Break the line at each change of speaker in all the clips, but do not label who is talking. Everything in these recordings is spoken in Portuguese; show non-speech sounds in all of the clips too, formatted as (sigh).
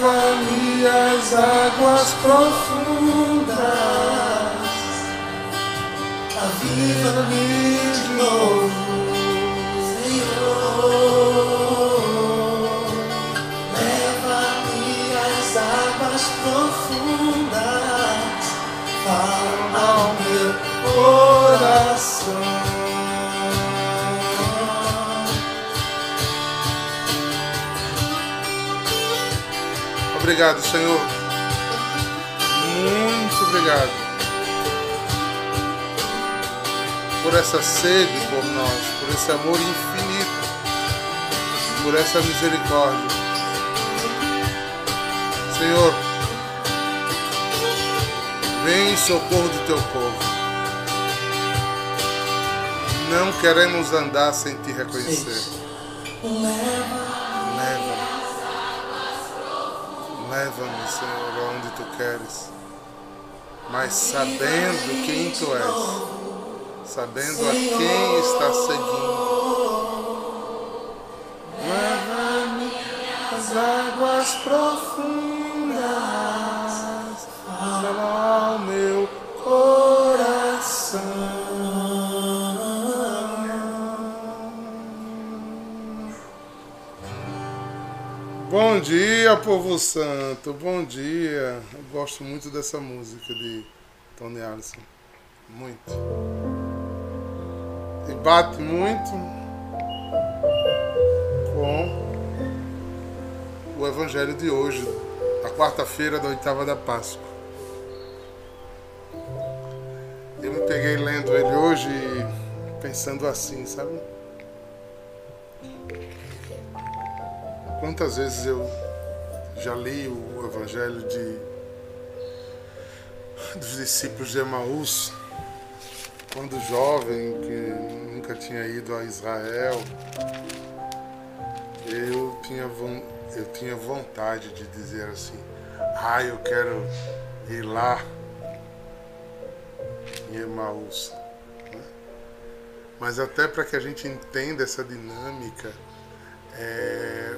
Leva-me às águas profundas,
Aviva-me de novo,
Obrigado, Senhor. Muito obrigado. Por essa sede por nós, por esse amor infinito, por essa misericórdia. Senhor, vem em socorro do teu povo. Não queremos andar sem te reconhecer. Leva-me, Senhor, aonde tu queres. Mas sabendo quem tu és. Sabendo a quem está seguindo. Leva-me às águas profundas. Bom dia, povo santo. Bom dia. Eu gosto muito dessa música de Tony Allison. Muito. E bate muito com o evangelho de hoje, a quarta-feira da oitava da Páscoa. Eu me peguei lendo ele hoje e pensando assim, sabe? Quantas vezes eu já li o evangelho de dos discípulos de Emaús, quando jovem, que nunca tinha ido a Israel, eu tinha, eu tinha vontade de dizer assim, ah, eu quero ir lá em Emaús. né? Mas até para que a gente entenda essa dinâmica, é,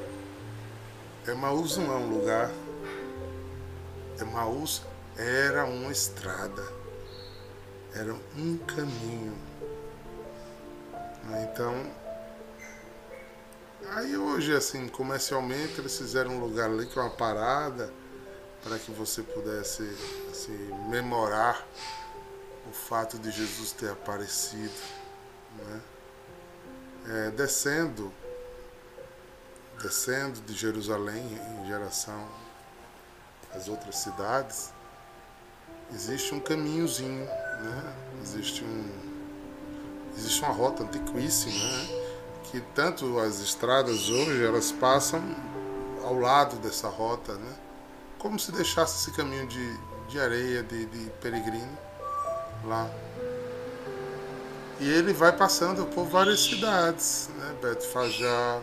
Emaús não é um lugar. Emaús era uma estrada. Era um caminho. Então, aí hoje, assim, comercialmente, eles fizeram um lugar ali que é uma parada para que você pudesse assim, memorar o fato de Jesus ter aparecido. Né? É, descendo descendo de Jerusalém em geração às outras cidades, existe um caminhozinho, né? existe, um, existe uma rota antiquíssima, né? que tanto as estradas hoje elas passam ao lado dessa rota, né? como se deixasse esse caminho de, de areia, de, de peregrino lá. E ele vai passando por várias cidades, né? Betfajá,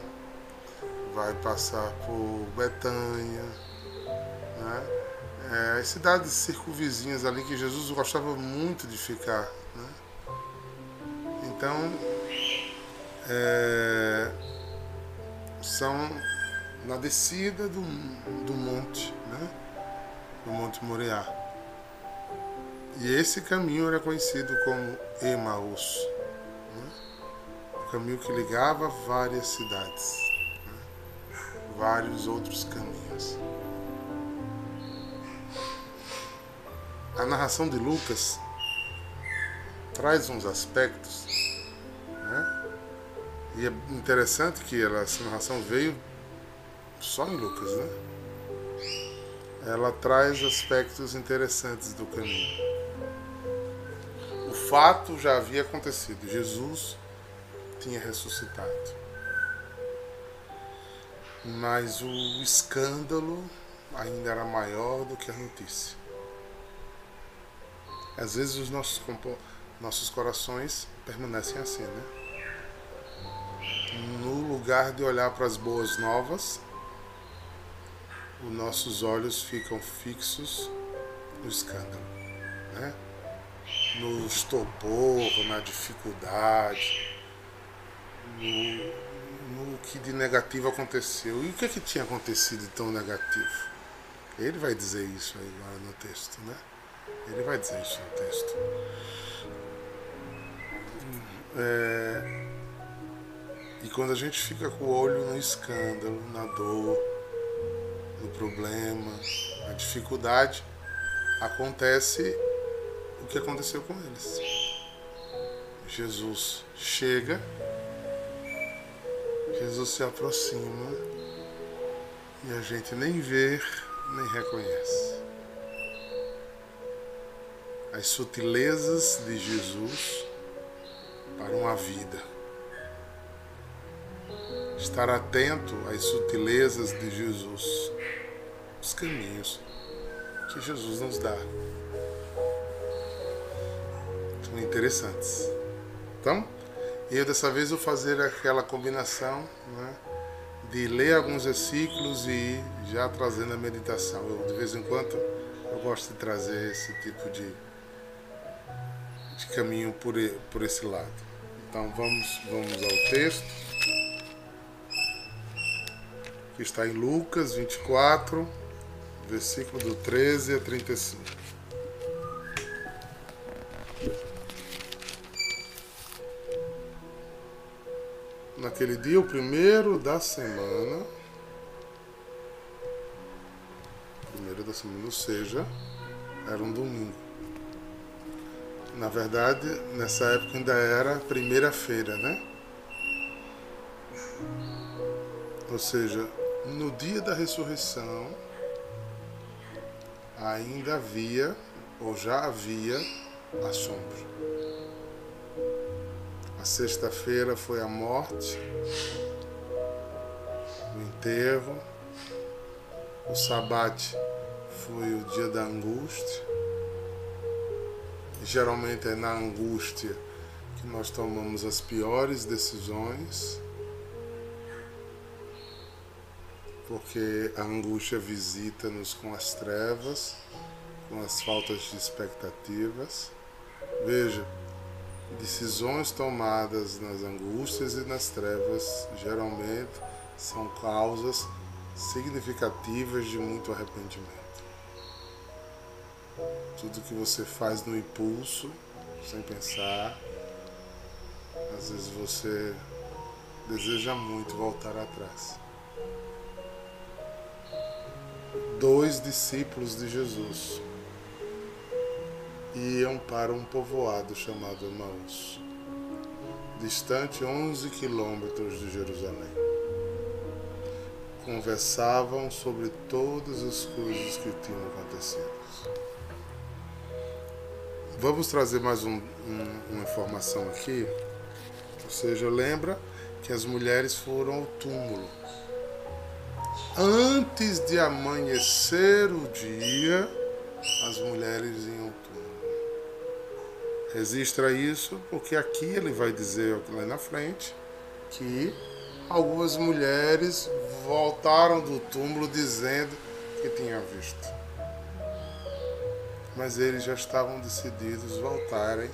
vai passar por Betânia, né? É, as cidades circunvizinhas ali que Jesus gostava muito de ficar. Né? Então, é, são na descida do, do monte, né? do Monte Moriá. E esse caminho era conhecido como Emaús, né? o caminho que ligava várias cidades vários outros caminhos. A narração de Lucas traz uns aspectos, né? E é interessante que ela, essa narração veio só em Lucas, né? Ela traz aspectos interessantes do caminho. O fato já havia acontecido, Jesus tinha ressuscitado. Mas o escândalo ainda era maior do que a notícia. Às vezes os nossos, nossos corações permanecem assim, né? No lugar de olhar para as boas novas, os nossos olhos ficam fixos no escândalo, né? no estopor, na dificuldade, no, no que de negativo aconteceu. E o que, é que tinha acontecido de tão negativo? Ele vai dizer isso aí agora no texto, né? Ele vai dizer isso no texto. É, e quando a gente fica com o olho no escândalo, na dor, no problema, na dificuldade, acontece o que aconteceu com eles. Jesus chega, Jesus se aproxima e a gente nem vê, nem reconhece. As sutilezas de Jesus para uma vida. Estar atento às sutilezas de Jesus, os caminhos que Jesus nos dá. São interessantes. Então, eu dessa vez vou fazer aquela combinação né, de ler alguns versículos e já trazendo a meditação. Eu, de vez em quando eu gosto de trazer esse tipo de, de caminho por, por esse lado. Então vamos, vamos ao texto que está em Lucas 24, versículo do 13 a 35. Naquele dia, o primeiro da semana, primeiro da semana, ou seja, era um domingo. Na verdade, nessa época ainda era primeira-feira, né? Ou seja, no dia da ressurreição, ainda havia, ou já havia, assombro. Sexta-feira foi a morte, o enterro, o sabate foi o dia da angústia. Geralmente é na angústia que nós tomamos as piores decisões. porque a angústia visita-nos com as trevas, com as faltas de expectativas. Veja, decisões tomadas nas angústias e nas trevas geralmente são causas significativas de muito arrependimento. Tudo que você faz no impulso, sem pensar, às vezes você deseja muito voltar atrás. dois discípulos de Jesus iam para um povoado chamado Emaús, distante 11 quilômetros de Jerusalém. Conversavam sobre todas as coisas que tinham acontecido. Vamos trazer mais um, um, uma informação aqui. Ou seja, lembra que as mulheres foram ao túmulo Antes de amanhecer o dia, as mulheres iam túmulo. Registra isso, porque aqui ele vai dizer lá na frente que algumas mulheres voltaram do túmulo dizendo que tinham visto. Mas eles já estavam decididos voltarem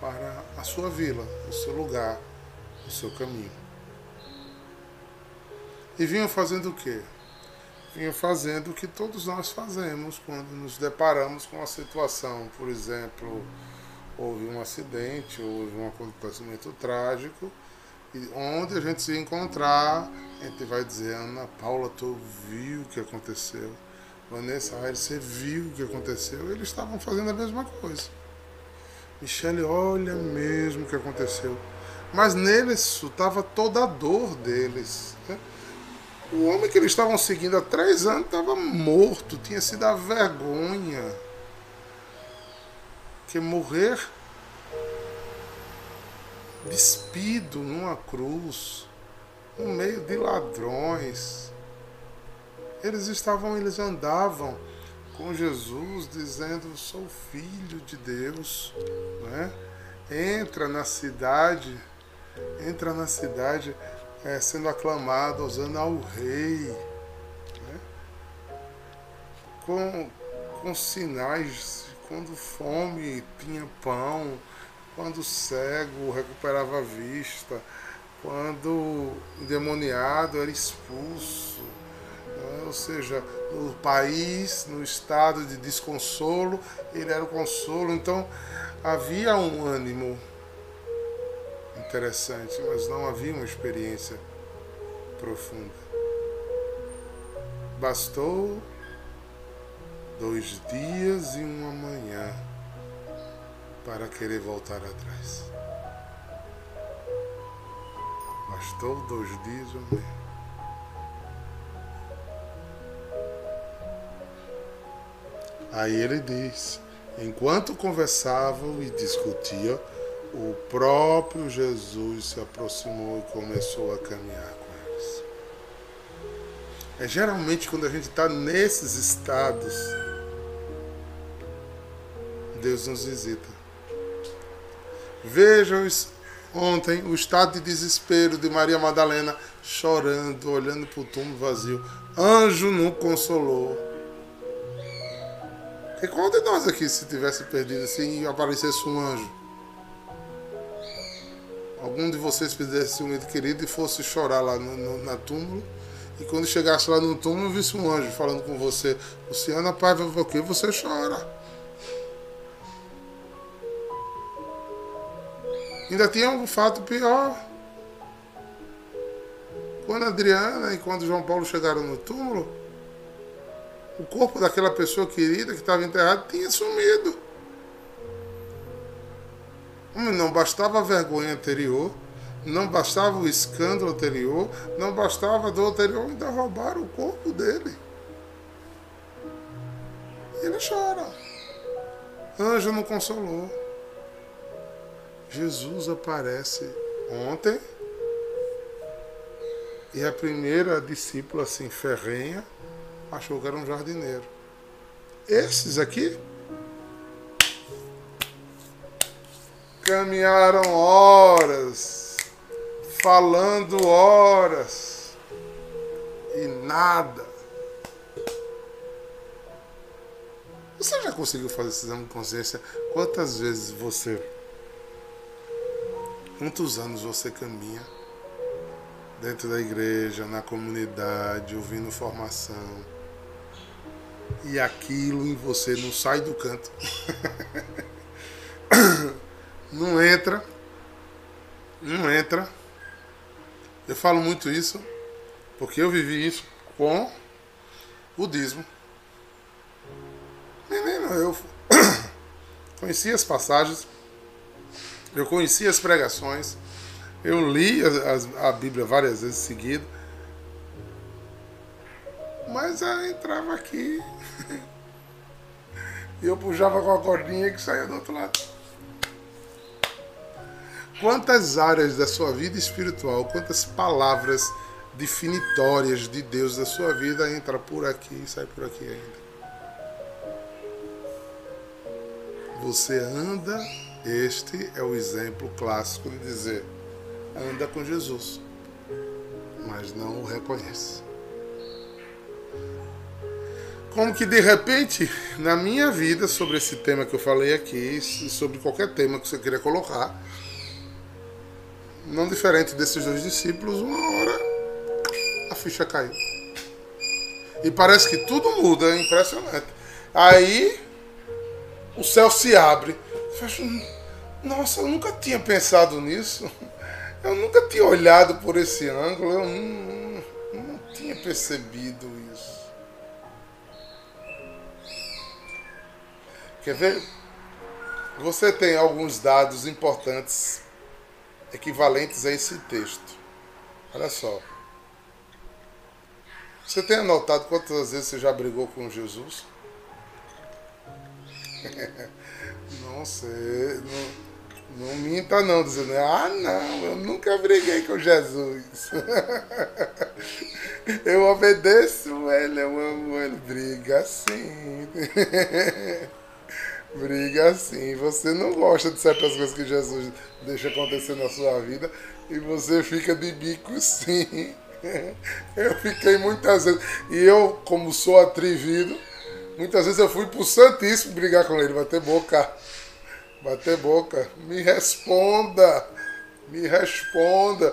para a sua vila, o seu lugar, o seu caminho. E vinham fazendo o quê? Vinham fazendo o que todos nós fazemos quando nos deparamos com uma situação, por exemplo, houve um acidente, houve um acontecimento trágico, e onde a gente se encontrar, a gente vai dizer, Ana Paula, tu viu o que aconteceu. Vanessa Aires, você viu o que aconteceu? Eles estavam fazendo a mesma coisa. Michele, olha mesmo o que aconteceu. Mas neles estava toda a dor deles. Né? O homem que eles estavam seguindo há três anos estava morto, tinha sido a vergonha. Que morrer despido numa cruz, no meio de ladrões. Eles estavam, eles andavam com Jesus dizendo: "Sou filho de Deus", né? Entra na cidade, entra na cidade é, sendo aclamado, usando ao rei, né? com, com sinais, quando fome tinha pão, quando cego recuperava a vista, quando endemoniado era expulso, né? ou seja, no país, no estado de desconsolo, ele era o consolo. Então havia um ânimo interessante, mas não havia uma experiência profunda. Bastou dois dias e uma manhã para querer voltar atrás. Bastou dois dias e uma manhã. Aí ele diz: enquanto conversavam e discutiam, o próprio Jesus se aproximou e começou a caminhar com eles. É geralmente quando a gente está nesses estados, Deus nos visita. Vejam ontem o estado de desespero de Maria Madalena, chorando, olhando para o túmulo vazio. Anjo não consolou. E qual de nós aqui, se tivesse perdido assim e aparecesse um anjo? algum de vocês fizesse um ente querido e fosse chorar lá no, no, na túmulo, e quando chegasse lá no túmulo, visse um anjo falando com você, Luciana Paiva, por que você chora? Ainda tinha um fato pior. Quando Adriana e quando João Paulo chegaram no túmulo, o corpo daquela pessoa querida que estava enterrado tinha sumido. Não bastava a vergonha anterior, não bastava o escândalo anterior, não bastava a dor anterior, ainda roubaram o corpo dele. Ele chora. Anjo não consolou. Jesus aparece ontem e a primeira discípula assim ferrenha achou que era um jardineiro. Esses aqui caminharam horas, falando horas e nada. Você já conseguiu fazer esse exame de consciência? Quantas vezes você, quantos anos você caminha dentro da igreja, na comunidade, ouvindo formação? E aquilo em você não sai do canto. (coughs) não entra, não entra. Eu falo muito isso porque eu vivi isso com o dízimo. Menino, eu (coughs) conheci as passagens, eu conheci as pregações, eu li a, a, a Bíblia várias vezes seguida, mas ela entrava aqui (laughs) e eu puxava com a cordinha que saía do outro lado. Quantas áreas da sua vida espiritual, quantas palavras definitórias de Deus da sua vida entra por aqui e sai por aqui ainda. Você anda, este é o exemplo clássico de dizer, anda com Jesus, mas não o reconhece. Como que de repente, na minha vida, sobre esse tema que eu falei aqui, sobre qualquer tema que você queira colocar, não diferente desses dois discípulos, uma hora a ficha caiu. E parece que tudo muda, é impressionante. Aí o céu se abre. Nossa, eu nunca tinha pensado nisso. Eu nunca tinha olhado por esse ângulo. Eu não, não tinha percebido isso. Quer ver? Você tem alguns dados importantes equivalentes a esse texto. Olha só. Você tem anotado quantas vezes você já brigou com Jesus? (laughs) não sei. Não, Não minta não, dizendo, ah não, eu nunca briguei com Jesus. (laughs) eu obedeço ele, eu amo ele. Briga sim. (laughs) Briga sim. Você não gosta de certas coisas que Jesus deixa acontecer na sua vida e você fica de bico sim. (laughs) Eu fiquei muitas vezes. E eu, como sou atrevido, muitas vezes eu fui pro Santíssimo brigar com ele, bater boca. Bater boca. Me responda. Me responda.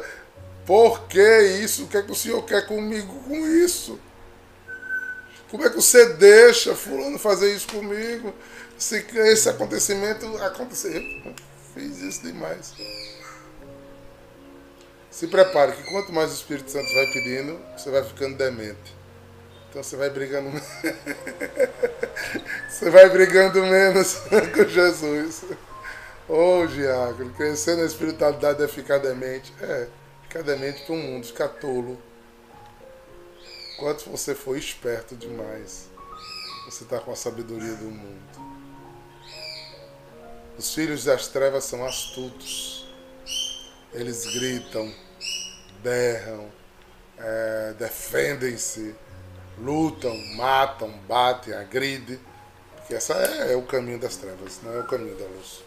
Por que isso? O que é que o senhor quer comigo com isso? Como é que você deixa fulano fazer isso comigo? Se esse acontecimento acontecer. Eu fiz isso demais. Se prepare que quanto mais o Espírito Santo vai pedindo, você vai ficando demente. Então você vai brigando. (laughs) você vai brigando menos (laughs) com Jesus. Ô oh, diácono, crescer na espiritualidade é ficar demente. É, ficar demente para o mundo, ficar tolo. Quanto você for esperto demais, você está com a sabedoria do mundo. Os filhos das trevas são astutos. Eles gritam, berram, é, defendem-se lutam, matam, batem, agridem. Porque essa é, é, o caminho das trevas, não é o caminho da luz.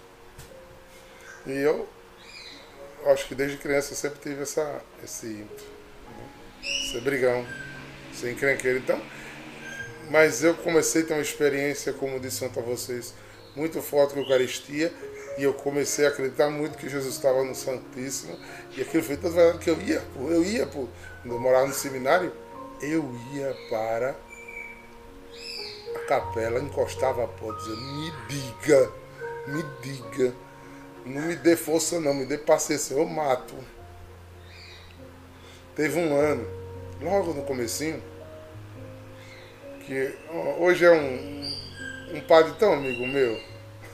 E eu acho que desde criança eu sempre tive essa, esse ímpeto. Ser brigão, ser encrenqueiro. Então, mas eu comecei a ter uma experiência, como disse ontem a vocês, muito forte com a Eucaristia. E eu comecei a acreditar muito que Jesus estava no Santíssimo. E aquilo foi tanto verdade que eu ia, eu ia, eu morava no seminário, eu ia para a capela, encostava a porta, dizia, me diga, me diga, não me dê força não, me dê paciência, eu mato. Teve um ano, logo no comecinho, que hoje é um, um padre tão amigo meu.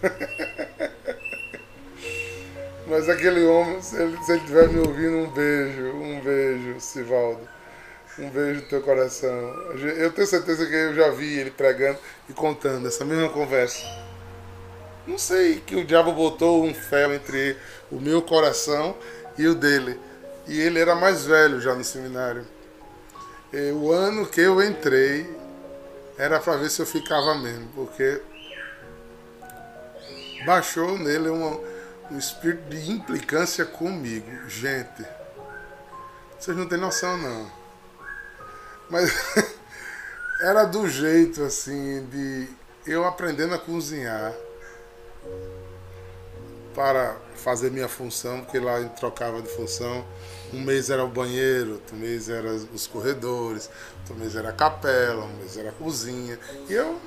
(laughs) Mas aquele homem, se ele, estiver me ouvindo, um beijo, um beijo, Sivaldo. Um beijo no teu coração. Eu tenho certeza que eu já vi ele pregando e contando essa mesma conversa. Não sei que o diabo botou um fel entre o meu coração e o dele. E ele era mais velho já no seminário. E o ano que eu entrei era para ver se eu ficava mesmo, porque baixou nele um espírito de implicância comigo. Gente, vocês não têm noção não. Mas (laughs) era do jeito assim de eu aprendendo a cozinhar para fazer minha função, porque lá a gente trocava de função. Um mês era o banheiro, outro mês era os corredores, outro mês era a capela, um mês era a cozinha. E eu,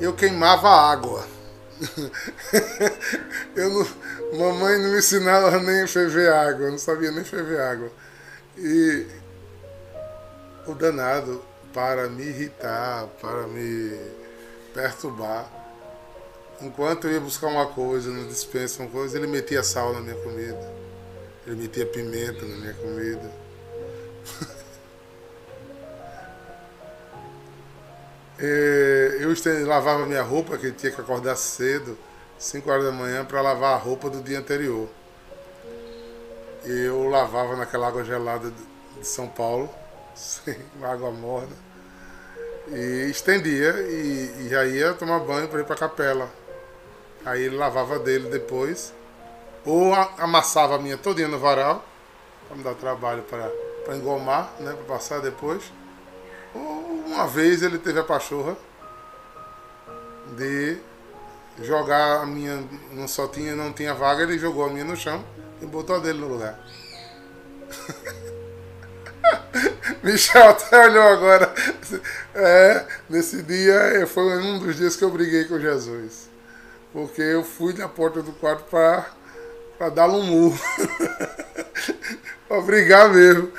eu queimava água. (laughs) eu não, mamãe não me ensinava nem a ferver água, eu não sabia nem ferver água. E o danado para me irritar, para me perturbar. Enquanto eu ia buscar uma coisa no dispensa, uma coisa, ele metia sal na minha comida. Ele metia pimenta na minha comida. (laughs) eu lavava minha roupa, que tinha que acordar cedo, 5 horas da manhã, para lavar a roupa do dia anterior. Eu lavava naquela água gelada de São Paulo sem água morna. E estendia e, e já ia tomar banho para ir para a capela. Aí ele lavava dele depois. Ou amassava a minha todinha no varal, para me dar trabalho para engomar, né, para passar depois. Ou uma vez ele teve a pachorra de jogar a minha, não só tinha, não tinha vaga, ele jogou a minha no chão e botou a dele no lugar. (laughs) (laughs) Michel até olhou agora. É, nesse dia foi um dos dias que eu briguei com Jesus. Porque eu fui na porta do quarto para dar um murro. (laughs) para brigar mesmo.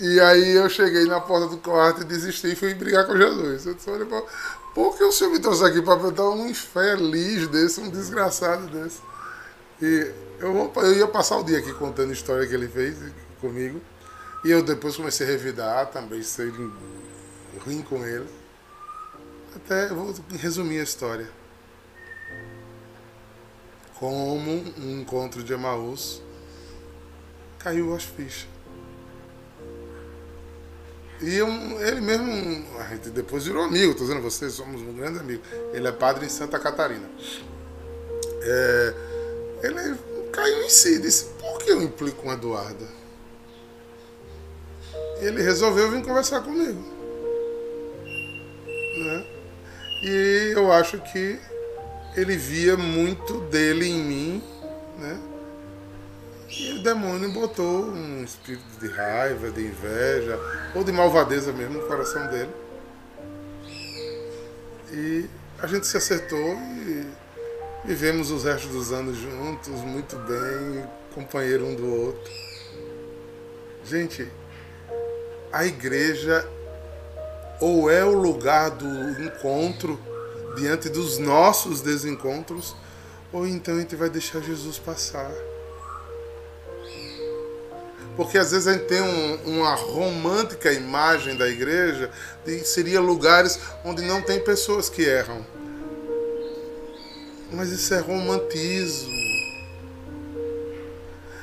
E aí eu cheguei na porta do quarto e desisti e fui brigar com Jesus. Eu disse, olha, por que o senhor me trouxe aqui para dar um infeliz desse, um desgraçado desse? E eu, eu ia passar o dia aqui contando a história que ele fez comigo. E eu depois comecei a revidar também, ser ruim com ele. Até vou resumir a história. como um encontro de Emaús caiu as fichas. E eu, ele mesmo, depois virou amigo, estou dizendo vocês, somos um grande amigo. Ele é padre em Santa Catarina. É, ele caiu em si, disse, por que eu implico com Eduardo? Ele resolveu vir conversar comigo. Né? E eu acho que ele via muito dele em mim, né? E o demônio botou um espírito de raiva, de inveja, ou de malvadeza mesmo no coração dele. E a gente se acertou e vivemos os restos dos anos juntos, muito bem, companheiro um do outro. Gente, a igreja ou é o lugar do encontro diante dos nossos desencontros, ou então a gente vai deixar Jesus passar. Porque às vezes a gente tem um, uma romântica imagem da igreja de seria lugares onde não tem pessoas que erram. Mas isso é romantismo.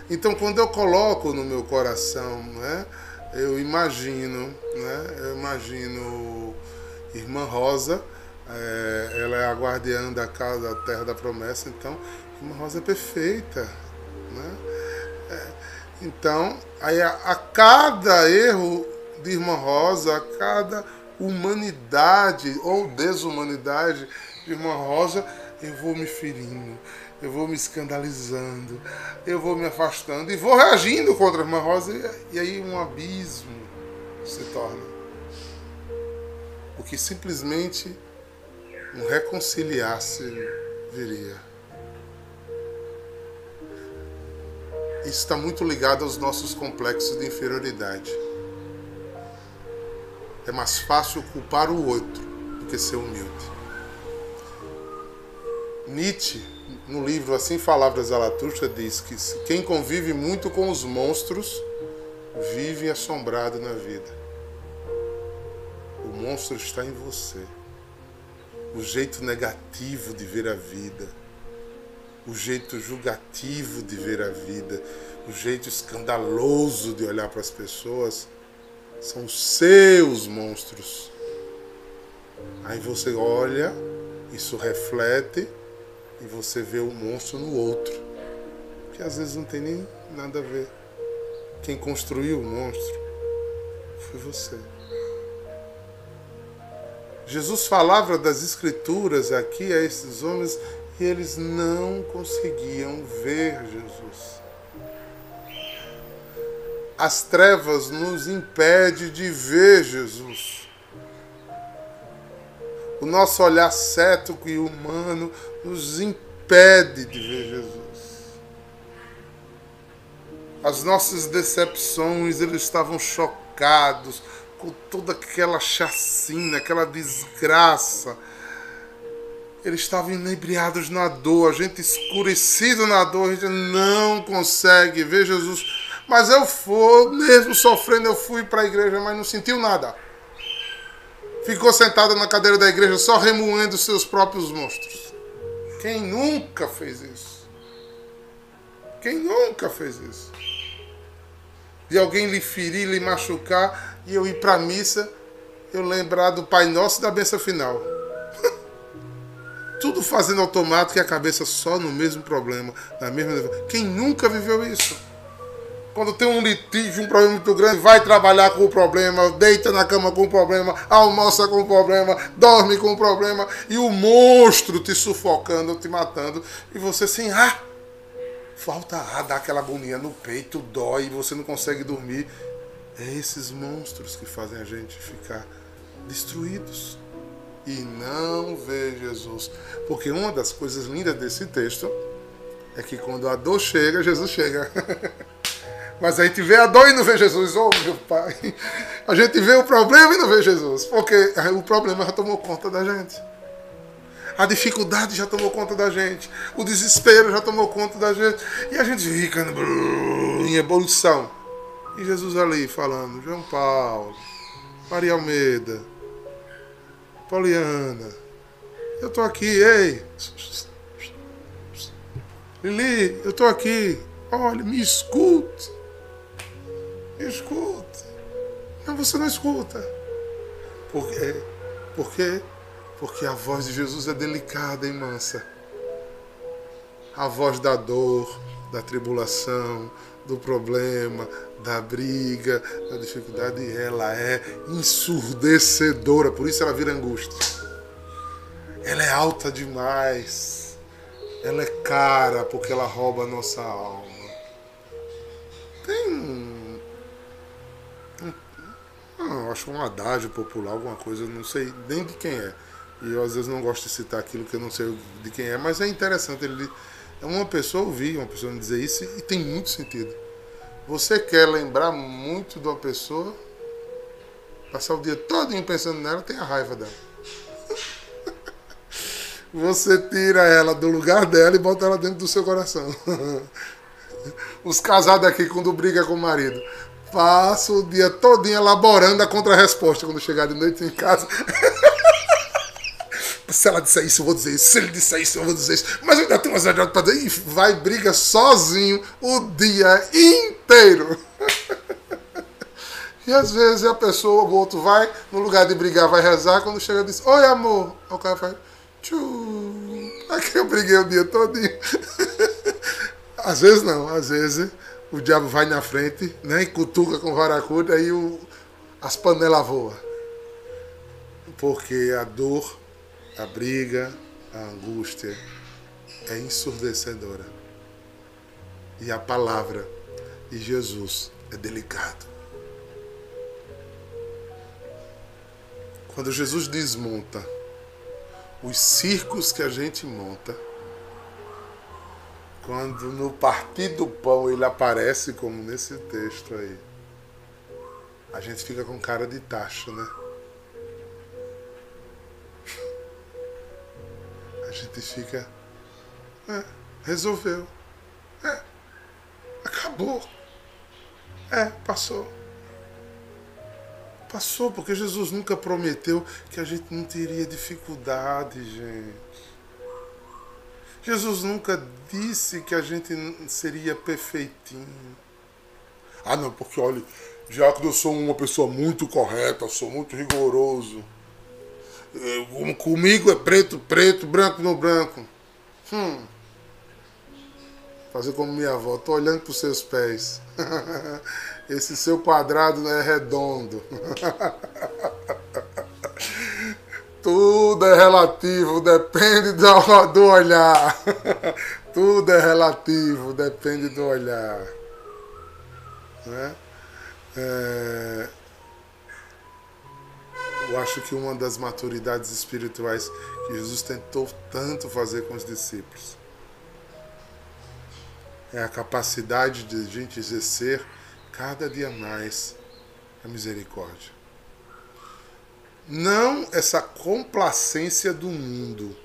Então quando eu coloco no meu coração, né, eu imagino, né, eu imagino Irmã Rosa, é, ela é a guardiã da casa da terra da promessa, então Irmã Rosa é perfeita. Né? É, então, aí a, a, cada erro de Irmã Rosa, a cada humanidade ou desumanidade de Irmã Rosa, eu vou me ferindo, eu vou me escandalizando, eu vou me afastando e vou reagindo contra a Irmã Rosa, e, aí um abismo se torna. Porque simplesmente um reconciliar-se viria. Isso está muito ligado aos nossos complexos de inferioridade. É mais fácil culpar o outro do que ser humilde. Nietzsche, no livro Assim Falava Zaratustra, diz que quem convive muito com os monstros vive assombrado na vida. O monstro está em você o jeito negativo de ver a vida, o jeito julgativo de ver a vida, o jeito escandaloso de olhar para as pessoas, são seus monstros. Aí você olha, isso reflete e você vê o monstro no outro, que às vezes não tem nem nada a ver. Quem construiu o monstro foi você. Jesus falava das Escrituras aqui a esses homens e eles não conseguiam ver Jesus. As trevas nos impedem de ver Jesus. O nosso olhar cético e humano nos impede de ver Jesus. As nossas decepções, eles estavam chocados com toda aquela chacina, aquela desgraça. Eles estavam inebriados na dor, a gente escurecido na dor, a gente não consegue ver Jesus. Mas eu fui, mesmo sofrendo, eu fui para a igreja, mas não sentiu nada. Ficou sentado na cadeira da igreja só remoendo seus próprios monstros. Quem nunca fez isso? Quem nunca fez isso? De alguém lhe ferir, lhe machucar, e eu ir para a missa, eu lembrar do Pai Nosso e da benção final. (laughs) Tudo fazendo automático e a cabeça só no mesmo problema, na mesma. Quem nunca viveu isso? Quando tem um litígio, um problema muito grande, vai trabalhar com o problema, deita na cama com o problema, almoça com o problema, dorme com o problema, e o monstro te sufocando, te matando, e você sem ar. Falta ar, dá aquela agonia no peito, dói, você não consegue dormir. É esses monstros que fazem a gente ficar destruídos e não ver Jesus. Porque uma das coisas lindas desse texto é que quando a dor chega, Jesus chega. (laughs) Mas a gente vê a dor e não vê Jesus. Oh, meu Pai. A gente vê o problema e não vê Jesus. Porque o problema já tomou conta da gente. A dificuldade já tomou conta da gente. O desespero já tomou conta da gente. E a gente fica em evolução. E Jesus ali falando, João Paulo, Maria Almeida, Poliana, eu tô aqui, ei. Lili, eu tô aqui. Olha, me escute. Escute. Não, você não escuta. Por quê? Por quê? Porque a voz de Jesus é delicada e mansa. A voz da dor, da tribulação, do problema, da briga, da dificuldade, ela é ensurdecedora, por isso ela vira angústia. Ela é alta demais. Ela é cara porque ela rouba a nossa alma. Acho um adágio popular, alguma coisa, não sei nem de quem é. E eu às vezes não gosto de citar aquilo que eu não sei de quem é, mas é interessante ele é uma pessoa ouvir uma pessoa dizer isso e tem muito sentido. Você quer lembrar muito de uma pessoa, passar o dia todo pensando nela, tem a raiva dela. (laughs) Você tira ela do lugar dela e bota ela dentro do seu coração. (laughs) Os casados aqui, quando briga com o marido, passam o dia todinho elaborando a contra-resposta quando chegar de noite em casa. (laughs) Se ela disser isso, eu vou dizer isso. Se ele disser isso, eu vou dizer isso. Mas eu ainda tenho umas verdades para dizer. E vai briga sozinho o dia inteiro. (laughs) E às vezes a pessoa, o outro vai, no lugar de brigar, vai rezar. Quando chega, diz: Oi, amor. o cara faz: Tchum. Aqui eu briguei o dia todinho. (laughs) às vezes não, às vezes o diabo vai na frente, né? E cutuca com varacuda, aí o, as panelas voam. Porque a dor a briga, a angústia é ensurdecedora. E a palavra de Jesus é delicado. Quando Jesus desmonta os circos que a gente monta, quando no partir do pão ele aparece, como nesse texto aí, a gente fica com cara de tacho, né? gente fica. É, resolveu. É, acabou. É, passou. Passou, porque Jesus nunca prometeu que a gente não teria dificuldade, gente. Jesus nunca disse que a gente seria perfeitinho. Ah, não, porque olha, já que eu sou uma pessoa muito correta, sou muito rigoroso. Comigo é preto, preto, branco no branco. Hum. Fazer como minha avó, tô olhando para os seus pés. (laughs) Esse seu quadrado não é redondo. (laughs) Tudo é relativo, depende do, do olhar. (laughs) Tudo é relativo, depende do olhar. Né? É, eu acho que uma das maturidades espirituais que Jesus tentou tanto fazer com os discípulos é a capacidade de a gente exercer cada dia mais a misericórdia. Não essa complacência do mundo,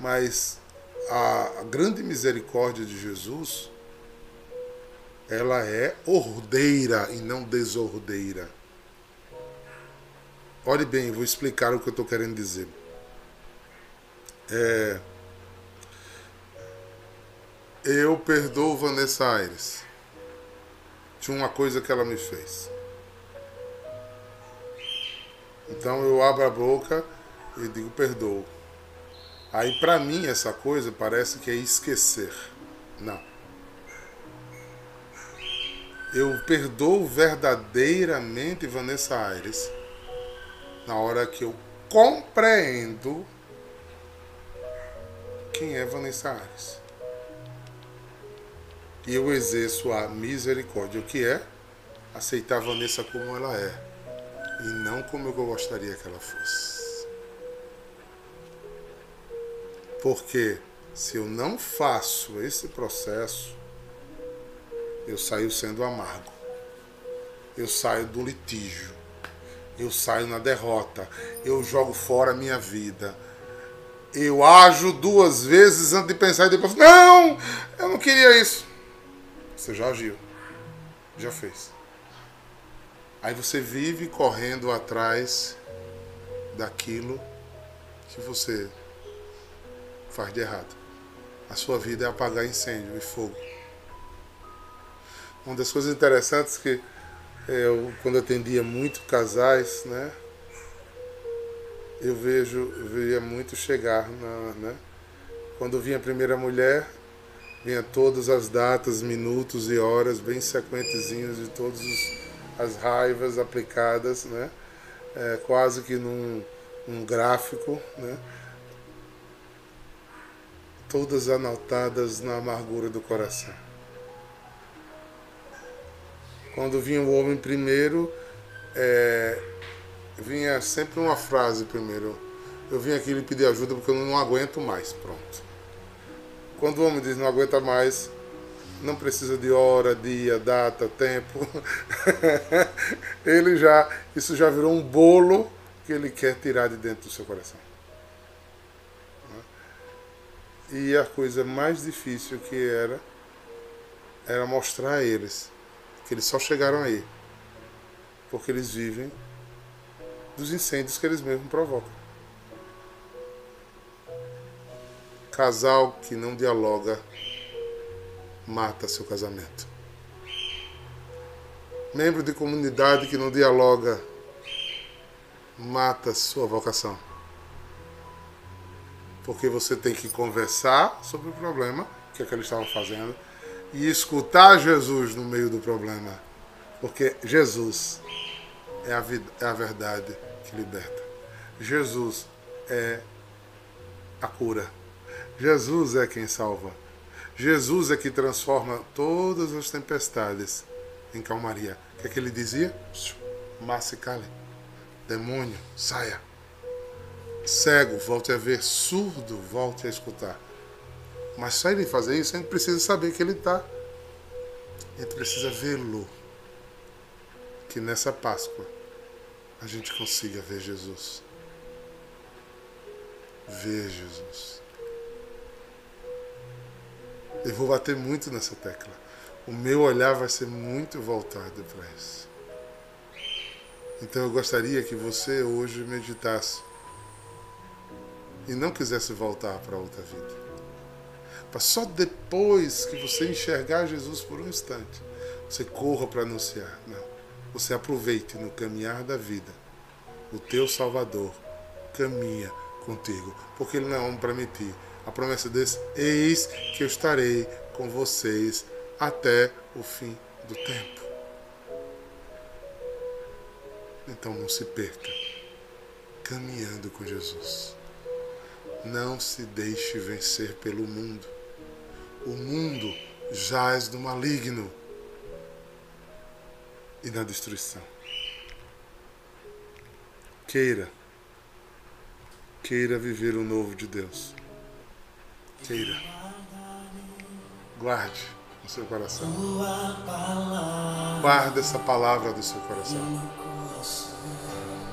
mas a grande misericórdia de Jesus, ela é ordeira e não desordeira. Olhe bem, vou explicar o que eu estou querendo dizer. É, eu perdoo Vanessa Aires. Tinha uma coisa que ela me fez. Então eu abro a boca e digo perdoo. Aí para mim essa coisa parece que é esquecer. Não. Eu perdoo verdadeiramente Vanessa Aires na hora que eu compreendo quem é Vanessa Ares. E eu exerço a misericórdia, o que é aceitar Vanessa como ela é e não como eu gostaria que ela fosse. Porque se eu não faço esse processo, eu saio sendo amargo. Eu saio do litígio eu saio na derrota, eu jogo fora a minha vida. Eu ajo duas vezes antes de pensar e depois, não, eu não queria isso. Você já agiu, já fez. Aí você vive correndo atrás daquilo que você faz de errado. a sua vida é apagar incêndio e fogo. Uma das coisas interessantes que eu, quando atendia muito casais, né, eu vejo, eu via muito chegar, na, né, quando vinha a primeira mulher, vinha todas as datas, minutos e horas bem sequentezinhas de todas as raivas aplicadas, né, é, quase que num, gráfico, né, todas anotadas na amargura do coração. Quando vinha o homem primeiro, é, vinha sempre uma frase primeiro. Eu vim aqui lhe pedir ajuda porque eu não aguento mais. Pronto. Quando o homem diz não aguenta mais, não precisa de hora, dia, data, tempo. (laughs) ele já, isso já virou um bolo que ele quer tirar de dentro do seu coração. E a coisa mais difícil que era era mostrar a eles que eles só chegaram aí porque eles vivem dos incêndios que eles mesmos provocam. Casal que não dialoga mata seu casamento. Membro de comunidade que não dialoga mata sua vocação. Porque você tem que conversar sobre o problema, que é que eles estavam fazendo, e escutar Jesus no meio do problema. Porque Jesus é a, vida, é a verdade que liberta. Jesus é a cura. Jesus é quem salva. Jesus é que transforma todas as tempestades em calmaria. O que é que ele dizia? Masse cale. Demônio, saia. Cego, volte a ver. Surdo, volte a escutar. Mas só ele fazer isso, a gente precisa saber que ele está. A gente precisa vê-lo. Que nessa Páscoa a gente consiga ver Jesus. Ver Jesus. Eu vou bater muito nessa tecla. O meu olhar vai ser muito voltado para isso. Então eu gostaria que você hoje meditasse e não quisesse voltar para outra vida. Para só depois que você enxergar Jesus por um instante, você corra para anunciar. Não. Você aproveite no caminhar da vida. O teu Salvador caminha contigo, porque ele não é homem para mentir. A promessa desse, eis que eu estarei com vocês até o fim do tempo. Então não se perca caminhando com Jesus. Não se deixe vencer pelo mundo. O mundo jaz do maligno e na destruição. Queira, queira viver o novo de Deus. Queira, guarde no seu coração. Guarde essa palavra do seu coração.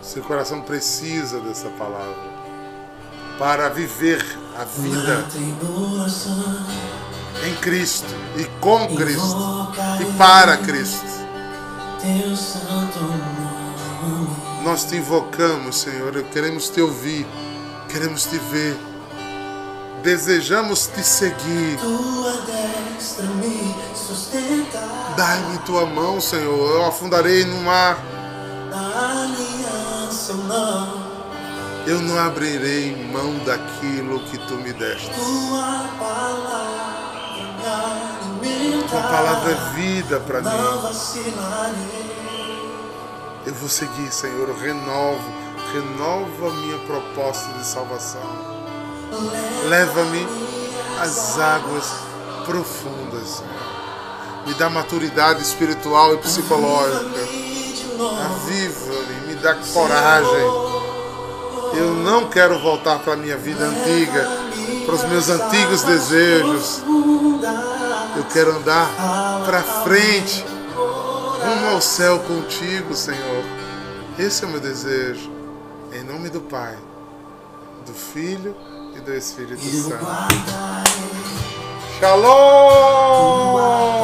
Seu coração precisa dessa palavra para viver a vida em Cristo e com Cristo e para Cristo. Nós te invocamos, Senhor, queremos te ouvir, queremos te ver, desejamos te seguir. Dai-me tua mão, Senhor, eu afundarei no mar. Eu não abrirei mão daquilo que tu me deste. Tua palavra é vida para mim. Eu vou seguir, Senhor. Eu renovo, renova a minha proposta de salvação. Leva-me às águas profundas. Me dá maturidade espiritual e psicológica. Aviva-me, me dá coragem. Eu não quero voltar para a minha vida antiga, para os meus antigos desejos. Eu quero andar para frente, rumo ao céu contigo, Senhor. Esse é o meu desejo. Em nome do Pai, do Filho do Espírito Santo. Shalom!